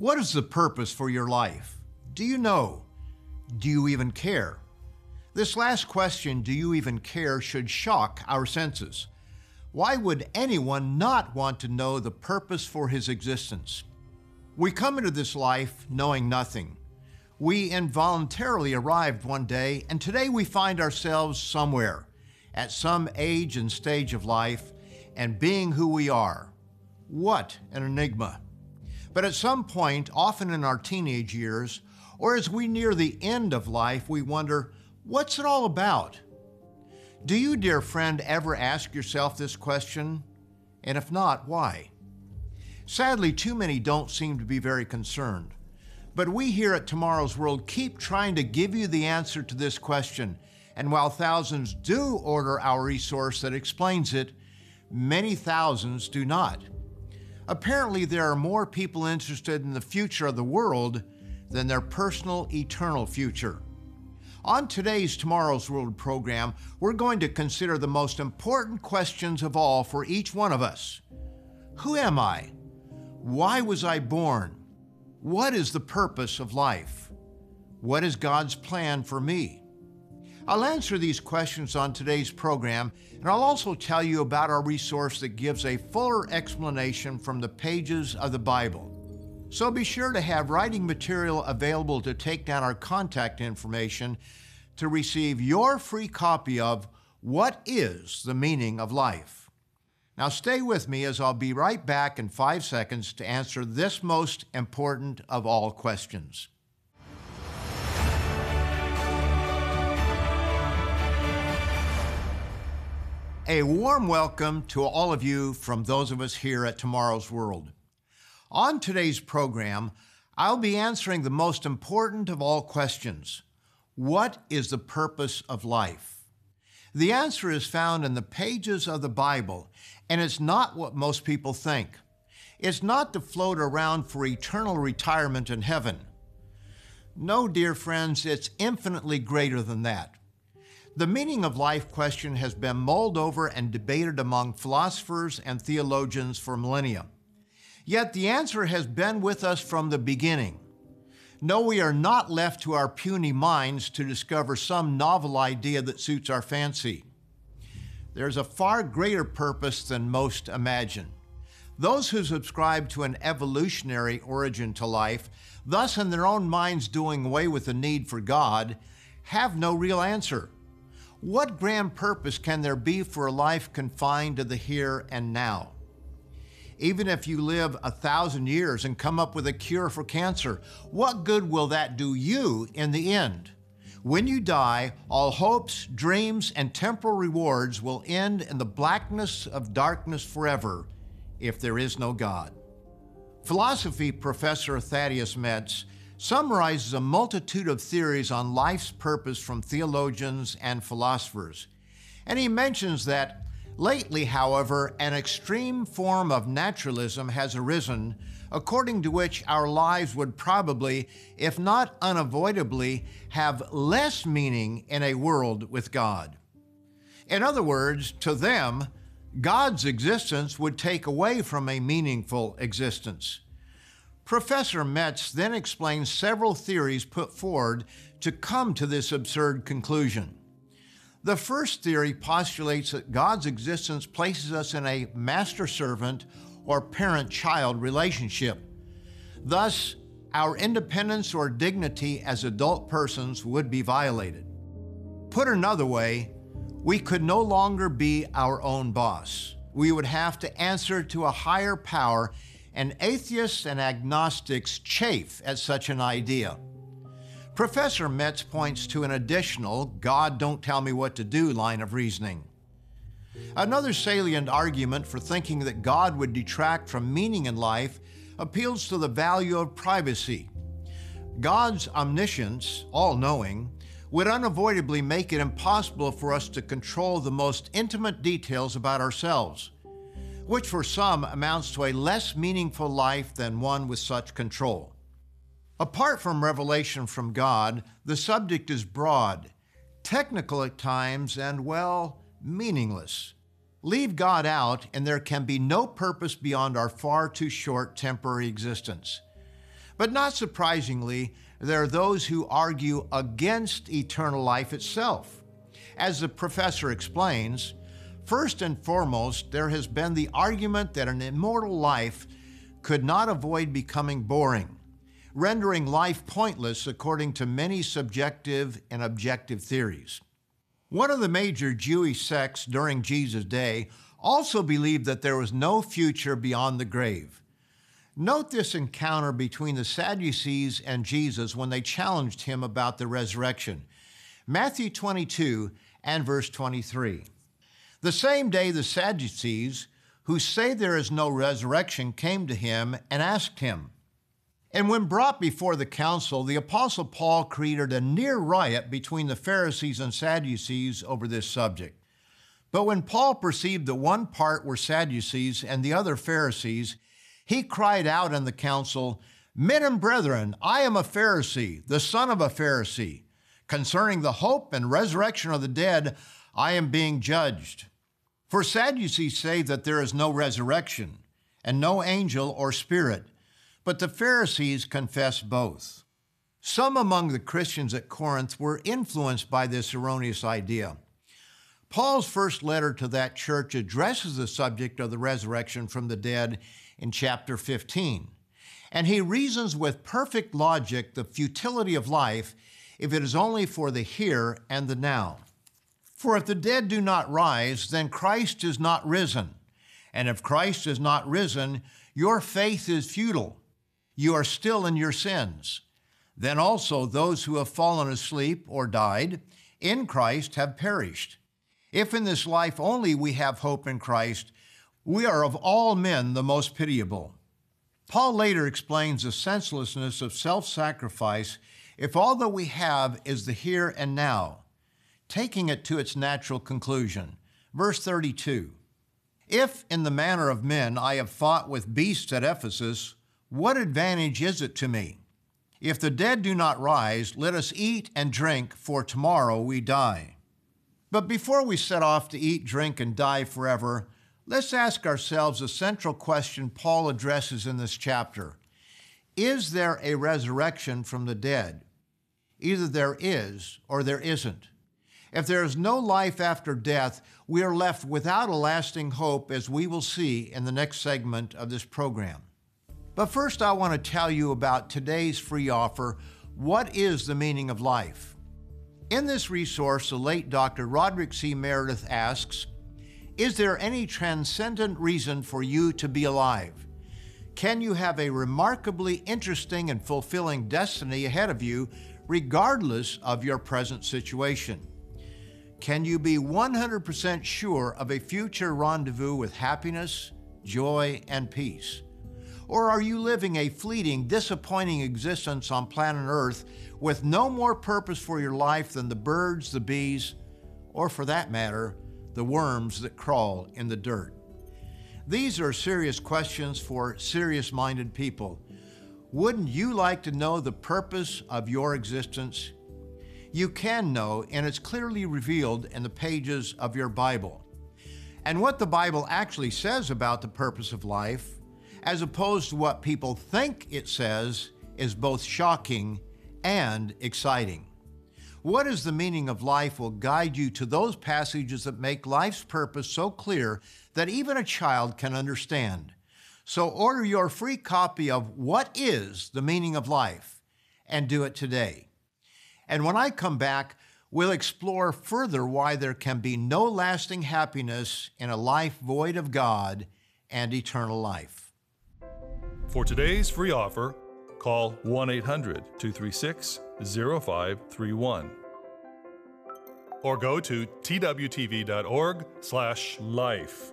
What is the purpose for your life? Do you know? Do you even care? This last question, do you even care, should shock our senses. Why would anyone not want to know the purpose for his existence? We come into this life knowing nothing. We involuntarily arrived one day, and today we find ourselves somewhere, at some age and stage of life, and being who we are. What an enigma! But at some point, often in our teenage years, or as we near the end of life, we wonder, what's it all about? Do you, dear friend, ever ask yourself this question? And if not, why? Sadly, too many don't seem to be very concerned. But we here at Tomorrow's World keep trying to give you the answer to this question. And while thousands do order our resource that explains it, many thousands do not. Apparently, there are more people interested in the future of the world than their personal eternal future. On today's Tomorrow's World program, we're going to consider the most important questions of all for each one of us Who am I? Why was I born? What is the purpose of life? What is God's plan for me? I'll answer these questions on today's program, and I'll also tell you about our resource that gives a fuller explanation from the pages of the Bible. So be sure to have writing material available to take down our contact information to receive your free copy of What is the Meaning of Life? Now, stay with me as I'll be right back in five seconds to answer this most important of all questions. A warm welcome to all of you from those of us here at Tomorrow's World. On today's program, I'll be answering the most important of all questions What is the purpose of life? The answer is found in the pages of the Bible, and it's not what most people think. It's not to float around for eternal retirement in heaven. No, dear friends, it's infinitely greater than that. The meaning of life question has been mulled over and debated among philosophers and theologians for millennia. Yet the answer has been with us from the beginning. No, we are not left to our puny minds to discover some novel idea that suits our fancy. There's a far greater purpose than most imagine. Those who subscribe to an evolutionary origin to life, thus in their own minds doing away with the need for God, have no real answer. What grand purpose can there be for a life confined to the here and now? Even if you live a thousand years and come up with a cure for cancer, what good will that do you in the end? When you die, all hopes, dreams, and temporal rewards will end in the blackness of darkness forever if there is no God. Philosophy professor Thaddeus Metz summarizes a multitude of theories on life's purpose from theologians and philosophers. And he mentions that lately, however, an extreme form of naturalism has arisen, according to which our lives would probably, if not unavoidably, have less meaning in a world with God. In other words, to them, God's existence would take away from a meaningful existence. Professor Metz then explains several theories put forward to come to this absurd conclusion. The first theory postulates that God's existence places us in a master servant or parent child relationship. Thus, our independence or dignity as adult persons would be violated. Put another way, we could no longer be our own boss. We would have to answer to a higher power and atheists and agnostics chafe at such an idea. Professor Metz points to an additional God don't tell me what to do line of reasoning. Another salient argument for thinking that God would detract from meaning in life appeals to the value of privacy. God's omniscience, all knowing, would unavoidably make it impossible for us to control the most intimate details about ourselves which for some amounts to a less meaningful life than one with such control. Apart from revelation from God, the subject is broad, technical at times, and, well, meaningless. Leave God out, and there can be no purpose beyond our far too short temporary existence. But not surprisingly, there are those who argue against eternal life itself. As the professor explains, first and foremost, there has been the argument that an immortal life could not avoid becoming boring, rendering life pointless according to many subjective and objective theories. One of the major Jewish sects during Jesus' day also believed that there was no future beyond the grave. Note this encounter between the Sadducees and Jesus when they challenged him about the resurrection. Matthew 22 and verse 23. The same day, the Sadducees, who say there is no resurrection, came to him and asked him. And when brought before the council, the Apostle Paul created a near riot between the Pharisees and Sadducees over this subject. But when Paul perceived that one part were Sadducees and the other Pharisees, he cried out in the council, Men and brethren, I am a Pharisee, the son of a Pharisee. Concerning the hope and resurrection of the dead, I am being judged. For Sadducees say that there is no resurrection, and no angel or spirit, but the Pharisees confess both. Some among the Christians at Corinth were influenced by this erroneous idea. Paul's first letter to that church addresses the subject of the resurrection from the dead in chapter 15. And he reasons with perfect logic the futility of life if it is only for the here and the now. For if the dead do not rise, then Christ is not risen. And if Christ is not risen, your faith is futile. You are still in your sins. Then also those who have fallen asleep or died in Christ have perished. If in this life only we have hope in Christ, we are of all men the most pitiable. Paul later explains the senselessness of self sacrifice if all that we have is the here and now, taking it to its natural conclusion. Verse 32 If in the manner of men I have fought with beasts at Ephesus, what advantage is it to me? If the dead do not rise, let us eat and drink, for tomorrow we die. But before we set off to eat, drink, and die forever, let's ask ourselves a central question Paul addresses in this chapter Is there a resurrection from the dead? Either there is or there isn't. If there is no life after death, we are left without a lasting hope, as we will see in the next segment of this program. But first, I want to tell you about today's free offer What is the Meaning of Life? In this resource, the late Dr. Roderick C. Meredith asks Is there any transcendent reason for you to be alive? Can you have a remarkably interesting and fulfilling destiny ahead of you, regardless of your present situation? Can you be 100% sure of a future rendezvous with happiness, joy, and peace? Or are you living a fleeting, disappointing existence on planet Earth with no more purpose for your life than the birds, the bees, or for that matter, the worms that crawl in the dirt? These are serious questions for serious minded people. Wouldn't you like to know the purpose of your existence? You can know, and it's clearly revealed in the pages of your Bible. And what the Bible actually says about the purpose of life as opposed to what people think it says, is both shocking and exciting. What is the meaning of life will guide you to those passages that make life's purpose so clear that even a child can understand. So order your free copy of What is the Meaning of Life and do it today. And when I come back, we'll explore further why there can be no lasting happiness in a life void of God and eternal life. For today's free offer, call 1 800 236 0531 or go to twtv.org/life.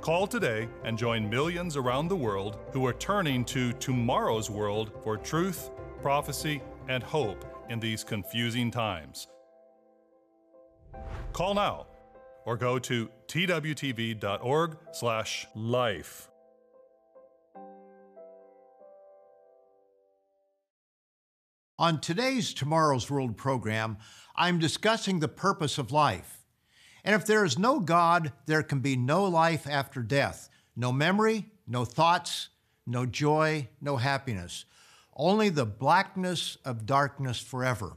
Call today and join millions around the world who are turning to tomorrow's world for truth, prophecy, and hope in these confusing times. Call now or go to twtv.org/life. On today's Tomorrow's World program, I'm discussing the purpose of life. And if there is no God, there can be no life after death, no memory, no thoughts, no joy, no happiness, only the blackness of darkness forever.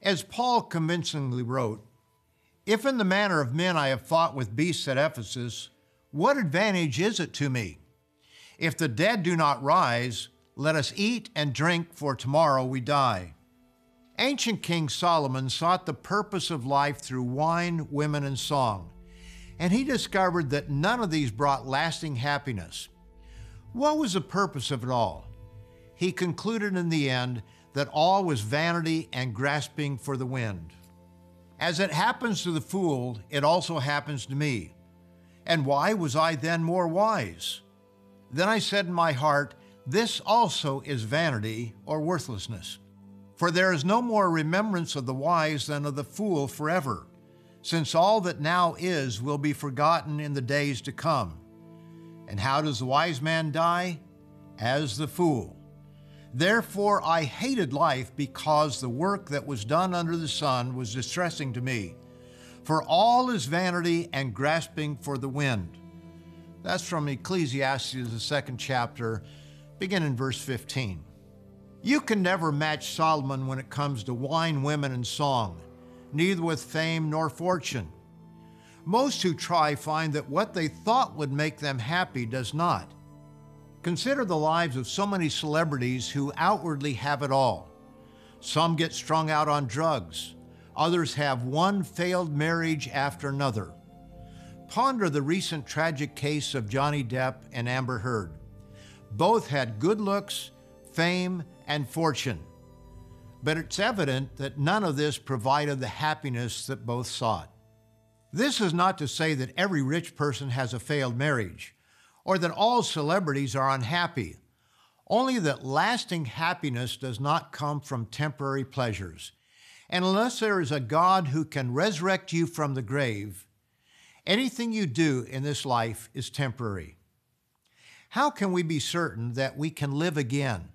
As Paul convincingly wrote, If in the manner of men I have fought with beasts at Ephesus, what advantage is it to me? If the dead do not rise, let us eat and drink, for tomorrow we die. Ancient King Solomon sought the purpose of life through wine, women, and song, and he discovered that none of these brought lasting happiness. What was the purpose of it all? He concluded in the end that all was vanity and grasping for the wind. As it happens to the fool, it also happens to me. And why was I then more wise? Then I said in my heart, this also is vanity or worthlessness. For there is no more remembrance of the wise than of the fool forever, since all that now is will be forgotten in the days to come. And how does the wise man die? As the fool. Therefore I hated life because the work that was done under the sun was distressing to me. For all is vanity and grasping for the wind. That's from Ecclesiastes, the second chapter, beginning verse 15. You can never match Solomon when it comes to wine, women, and song, neither with fame nor fortune. Most who try find that what they thought would make them happy does not. Consider the lives of so many celebrities who outwardly have it all. Some get strung out on drugs, others have one failed marriage after another. Ponder the recent tragic case of Johnny Depp and Amber Heard. Both had good looks, fame, and fortune. But it's evident that none of this provided the happiness that both sought. This is not to say that every rich person has a failed marriage, or that all celebrities are unhappy, only that lasting happiness does not come from temporary pleasures. And unless there is a God who can resurrect you from the grave, anything you do in this life is temporary. How can we be certain that we can live again?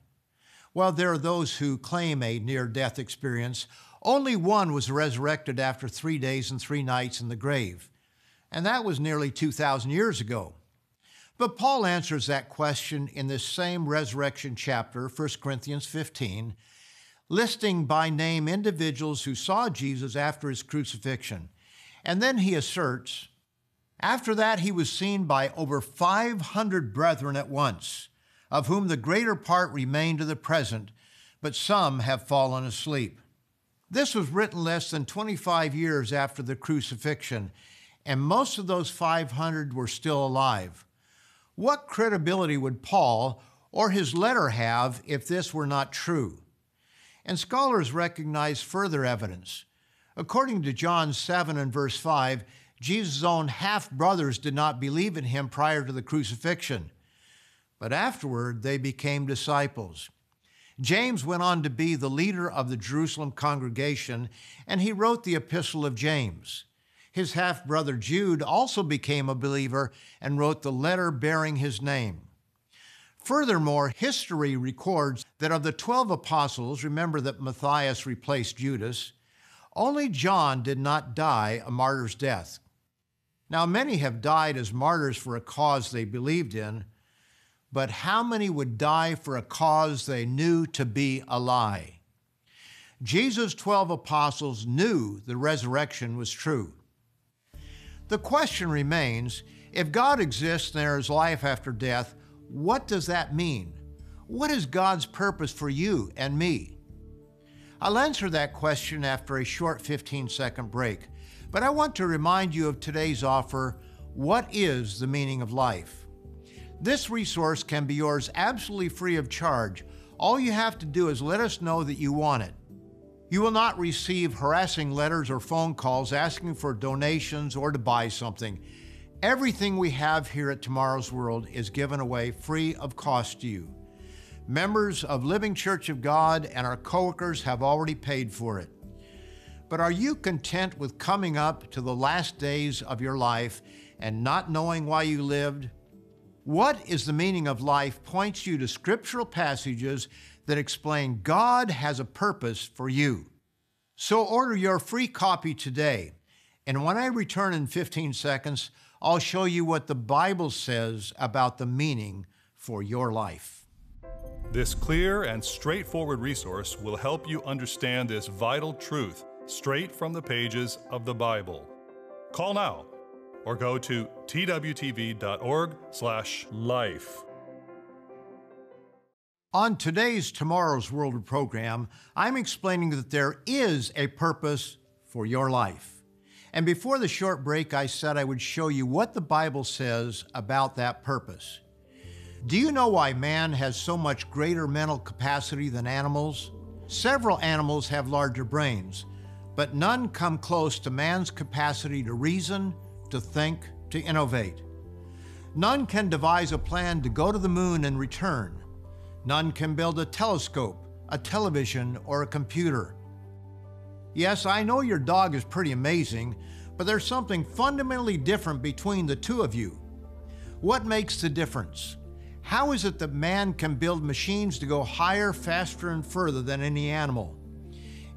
Well, there are those who claim a near death experience. Only one was resurrected after three days and three nights in the grave, and that was nearly 2,000 years ago. But Paul answers that question in this same resurrection chapter, 1 Corinthians 15, listing by name individuals who saw Jesus after his crucifixion. And then he asserts, after that, he was seen by over 500 brethren at once, of whom the greater part remain to the present, but some have fallen asleep. This was written less than 25 years after the crucifixion, and most of those 500 were still alive. What credibility would Paul or his letter have if this were not true? And scholars recognize further evidence. According to John 7 and verse 5, Jesus' own half brothers did not believe in him prior to the crucifixion, but afterward they became disciples. James went on to be the leader of the Jerusalem congregation, and he wrote the Epistle of James. His half brother Jude also became a believer and wrote the letter bearing his name. Furthermore, history records that of the 12 apostles, remember that Matthias replaced Judas, only John did not die a martyr's death. Now, many have died as martyrs for a cause they believed in, but how many would die for a cause they knew to be a lie? Jesus' 12 apostles knew the resurrection was true. The question remains if God exists and there is life after death, what does that mean? What is God's purpose for you and me? I'll answer that question after a short 15 second break. But I want to remind you of today's offer What is the meaning of life? This resource can be yours absolutely free of charge. All you have to do is let us know that you want it. You will not receive harassing letters or phone calls asking for donations or to buy something. Everything we have here at Tomorrow's World is given away free of cost to you. Members of Living Church of God and our coworkers have already paid for it. But are you content with coming up to the last days of your life and not knowing why you lived? What is the meaning of life points you to scriptural passages that explain God has a purpose for you. So order your free copy today. And when I return in 15 seconds, I'll show you what the Bible says about the meaning for your life. This clear and straightforward resource will help you understand this vital truth straight from the pages of the Bible. Call now or go to twtv.org/life. On today's Tomorrow's World program, I'm explaining that there is a purpose for your life. And before the short break, I said I would show you what the Bible says about that purpose. Do you know why man has so much greater mental capacity than animals? Several animals have larger brains, but none come close to man's capacity to reason, to think, to innovate. None can devise a plan to go to the moon and return. None can build a telescope, a television, or a computer. Yes, I know your dog is pretty amazing, but there's something fundamentally different between the two of you. What makes the difference? How is it that man can build machines to go higher, faster, and further than any animal?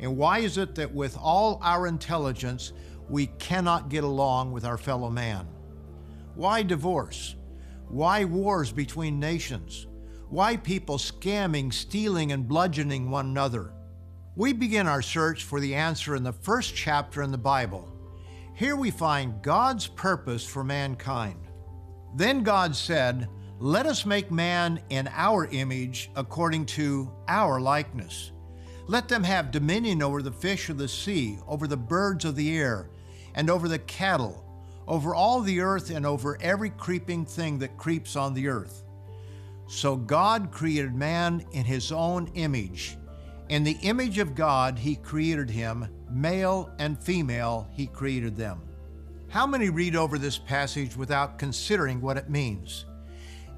And why is it that with all our intelligence, we cannot get along with our fellow man? Why divorce? Why wars between nations? Why people scamming, stealing, and bludgeoning one another? We begin our search for the answer in the first chapter in the Bible. Here we find God's purpose for mankind. Then God said, let us make man in our image according to our likeness. Let them have dominion over the fish of the sea, over the birds of the air, and over the cattle, over all the earth, and over every creeping thing that creeps on the earth. So God created man in his own image. In the image of God, he created him, male and female, he created them. How many read over this passage without considering what it means?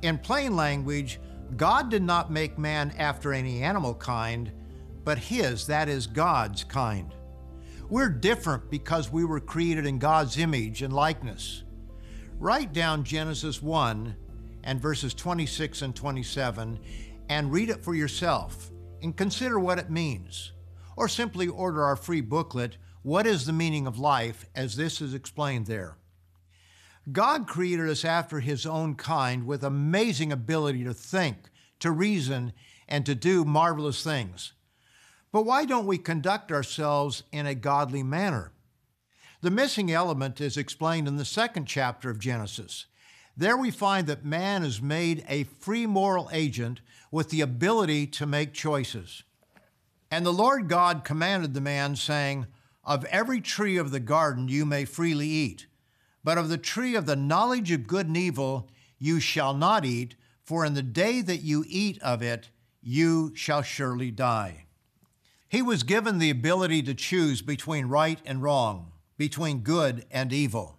In plain language, God did not make man after any animal kind, but his, that is, God's kind. We're different because we were created in God's image and likeness. Write down Genesis 1 and verses 26 and 27 and read it for yourself and consider what it means. Or simply order our free booklet, What is the Meaning of Life, as this is explained there. God created us after His own kind with amazing ability to think, to reason, and to do marvelous things. But why don't we conduct ourselves in a godly manner? The missing element is explained in the second chapter of Genesis. There we find that man is made a free moral agent with the ability to make choices. And the Lord God commanded the man, saying, Of every tree of the garden you may freely eat but of the tree of the knowledge of good and evil you shall not eat, for in the day that you eat of it, you shall surely die. He was given the ability to choose between right and wrong, between good and evil.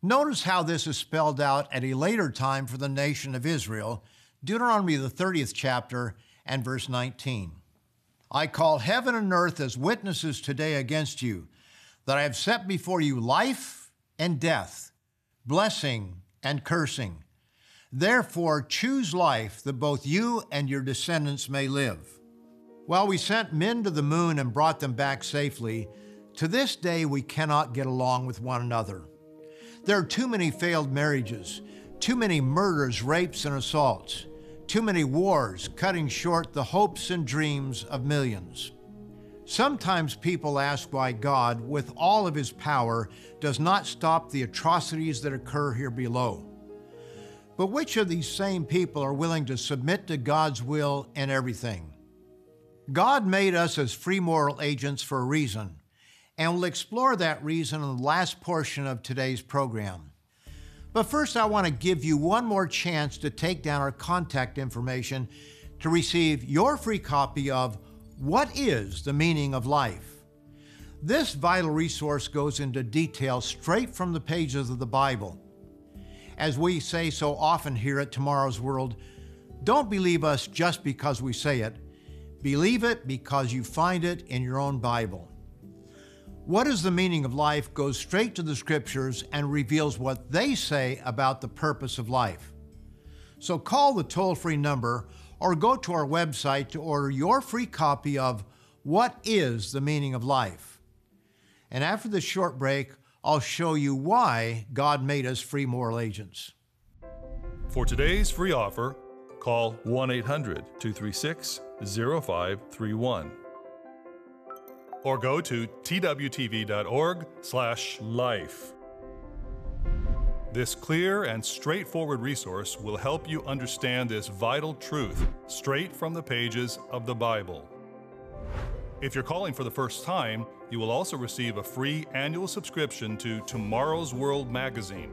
Notice how this is spelled out at a later time for the nation of Israel, Deuteronomy, the 30th chapter, and verse 19. I call heaven and earth as witnesses today against you, that I have set before you life and death, blessing and cursing. Therefore, choose life that both you and your descendants may live. While we sent men to the moon and brought them back safely, to this day we cannot get along with one another. There are too many failed marriages, too many murders, rapes, and assaults, too many wars cutting short the hopes and dreams of millions. Sometimes people ask why God, with all of his power, does not stop the atrocities that occur here below. But which of these same people are willing to submit to God's will in everything? God made us as free moral agents for a reason, and we'll explore that reason in the last portion of today's program. But first, I want to give you one more chance to take down our contact information to receive your free copy of what is the meaning of life? This vital resource goes into detail straight from the pages of the Bible. As we say so often here at Tomorrow's World, Don't believe us just because we say it. Believe it because you find it in your own Bible. What is the meaning of life goes straight to the scriptures and reveals what they say about the purpose of life. So call the toll free number or go to our website to order your free copy of What is the Meaning of Life? And after this short break, I'll show you why God made us free moral agents. For today's free offer, call 1 800 236 0531 or go to twtv.org/life. This clear and straightforward resource will help you understand this vital truth straight from the pages of the Bible. If you're calling for the first time, you will also receive a free annual subscription to Tomorrow's World magazine.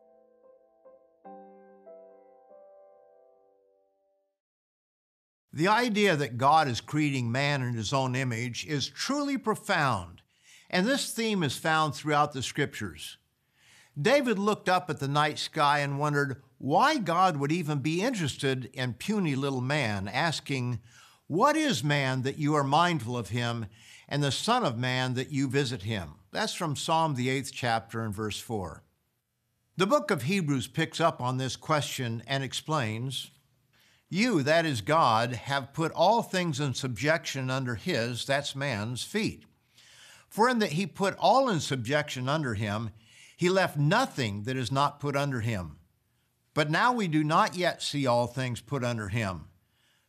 The idea that God is creating man in his own image is truly profound, and this theme is found throughout the scriptures. David looked up at the night sky and wondered why God would even be interested in puny little man, asking, What is man that you are mindful of him, and the Son of Man that you visit him? That's from Psalm, the eighth chapter, and verse 4. The book of Hebrews picks up on this question and explains You, that is God, have put all things in subjection under his, that's man's, feet. For in that he put all in subjection under him, he left nothing that is not put under him. But now we do not yet see all things put under him.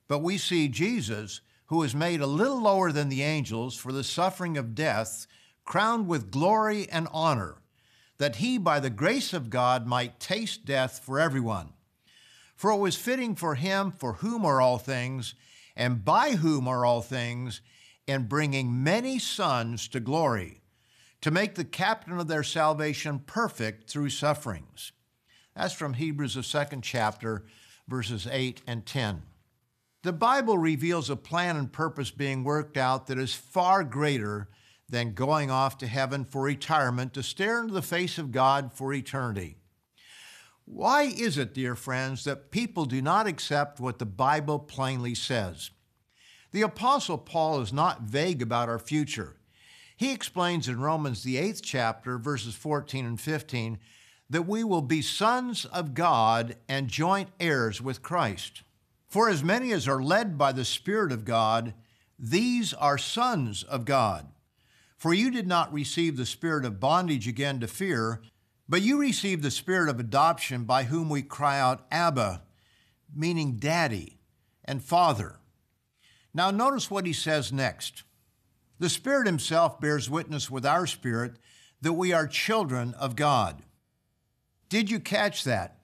But we see Jesus, who is made a little lower than the angels for the suffering of death, crowned with glory and honor, that he, by the grace of God, might taste death for everyone. For it was fitting for him, for whom are all things, and by whom are all things, in bringing many sons to glory to make the captain of their salvation perfect through sufferings. That's from Hebrews, the second chapter, verses 8 and 10. The Bible reveals a plan and purpose being worked out that is far greater than going off to heaven for retirement to stare into the face of God for eternity. Why is it, dear friends, that people do not accept what the Bible plainly says? The Apostle Paul is not vague about our future. He explains in Romans, the eighth chapter, verses 14 and 15, that we will be sons of God and joint heirs with Christ. For as many as are led by the Spirit of God, these are sons of God. For you did not receive the spirit of bondage again to fear, but you received the spirit of adoption by whom we cry out, Abba, meaning daddy and father. Now, notice what he says next. The Spirit Himself bears witness with our spirit that we are children of God. Did you catch that?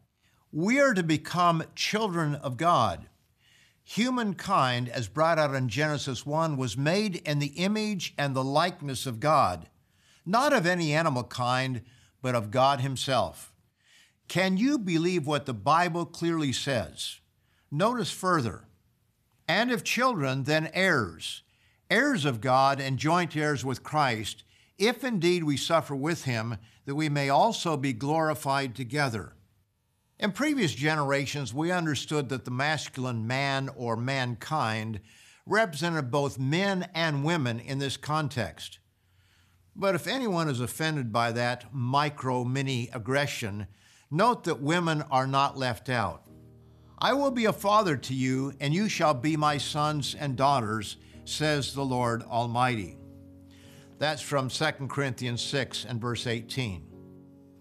We are to become children of God. Humankind, as brought out in Genesis 1, was made in the image and the likeness of God, not of any animal kind, but of God Himself. Can you believe what the Bible clearly says? Notice further, and if children, then heirs heirs of God and joint heirs with Christ, if indeed we suffer with him, that we may also be glorified together. In previous generations, we understood that the masculine man or mankind represented both men and women in this context. But if anyone is offended by that micro mini aggression, note that women are not left out. I will be a father to you, and you shall be my sons and daughters, says the Lord Almighty. That's from 2 Corinthians 6 and verse 18.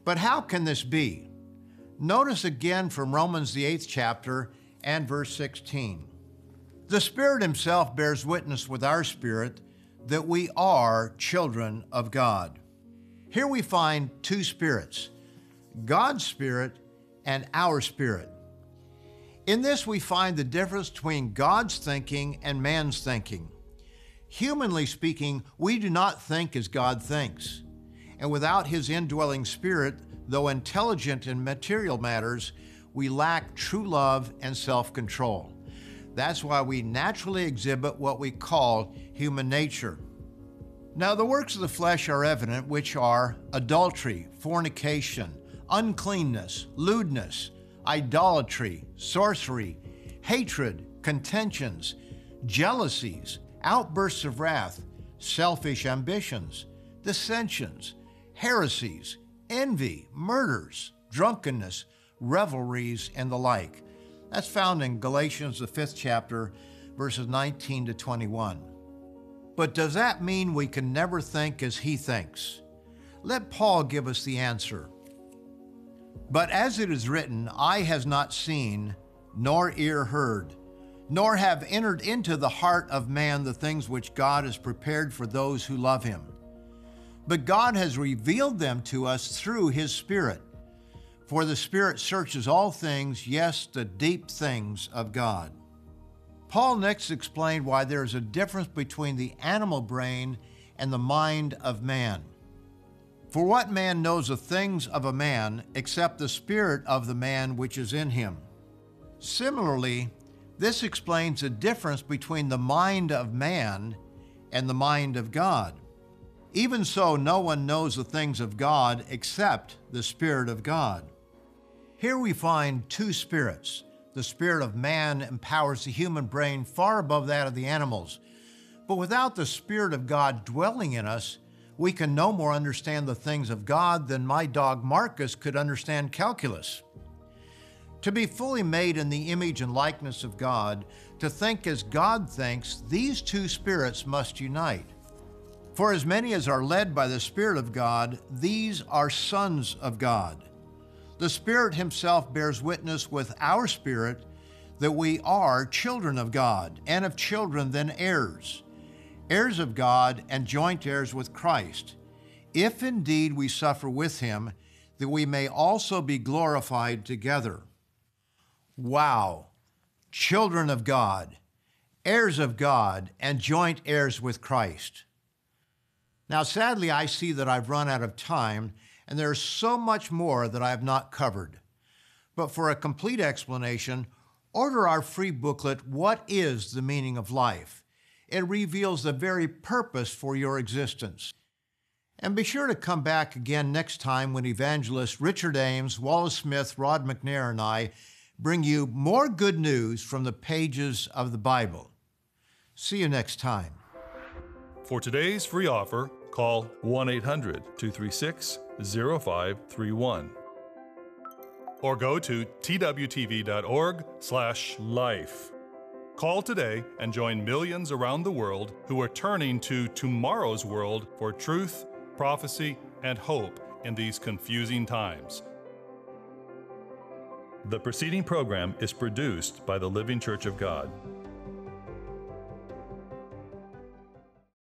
But how can this be? Notice again from Romans, the eighth chapter, and verse 16. The Spirit Himself bears witness with our spirit that we are children of God. Here we find two spirits God's Spirit and our spirit. In this, we find the difference between God's thinking and man's thinking. Humanly speaking, we do not think as God thinks. And without His indwelling spirit, though intelligent in material matters, we lack true love and self control. That's why we naturally exhibit what we call human nature. Now, the works of the flesh are evident, which are adultery, fornication, uncleanness, lewdness, idolatry, sorcery, hatred, contentions, jealousies, outbursts of wrath, selfish ambitions, dissensions, heresies, envy, murders, drunkenness, revelries, and the like. That's found in Galatians, the fifth chapter, verses 19 to 21. But does that mean we can never think as he thinks? Let Paul give us the answer. But as it is written, eye has not seen, nor ear heard, nor have entered into the heart of man the things which God has prepared for those who love him. But God has revealed them to us through his Spirit. For the Spirit searches all things, yes, the deep things of God. Paul next explained why there is a difference between the animal brain and the mind of man. For what man knows the things of a man except the spirit of the man which is in him? Similarly, this explains the difference between the mind of man and the mind of God. Even so, no one knows the things of God except the Spirit of God. Here we find two spirits. The spirit of man empowers the human brain far above that of the animals. But without the Spirit of God dwelling in us, we can no more understand the things of God than my dog Marcus could understand calculus. To be fully made in the image and likeness of God, to think as God thinks, these two spirits must unite. For as many as are led by the Spirit of God, these are sons of God. The Spirit Himself bears witness with our spirit that we are children of God, and of children then heirs heirs of God and joint heirs with Christ, if indeed we suffer with him, that we may also be glorified together. Wow! Children of God, heirs of God, and joint heirs with Christ. Now, sadly, I see that I've run out of time, and there's so much more that I have not covered. But for a complete explanation, order our free booklet, What is the Meaning of Life? It reveals the very purpose for your existence. And be sure to come back again next time when evangelists Richard Ames, Wallace Smith, Rod McNair, and I bring you more good news from the pages of the Bible. See you next time. For today's free offer, call 1 800 236 0531 or go to twtv.org/life. Call today and join millions around the world who are turning to tomorrow's world for truth, prophecy, and hope in these confusing times. The preceding program is produced by the Living Church of God.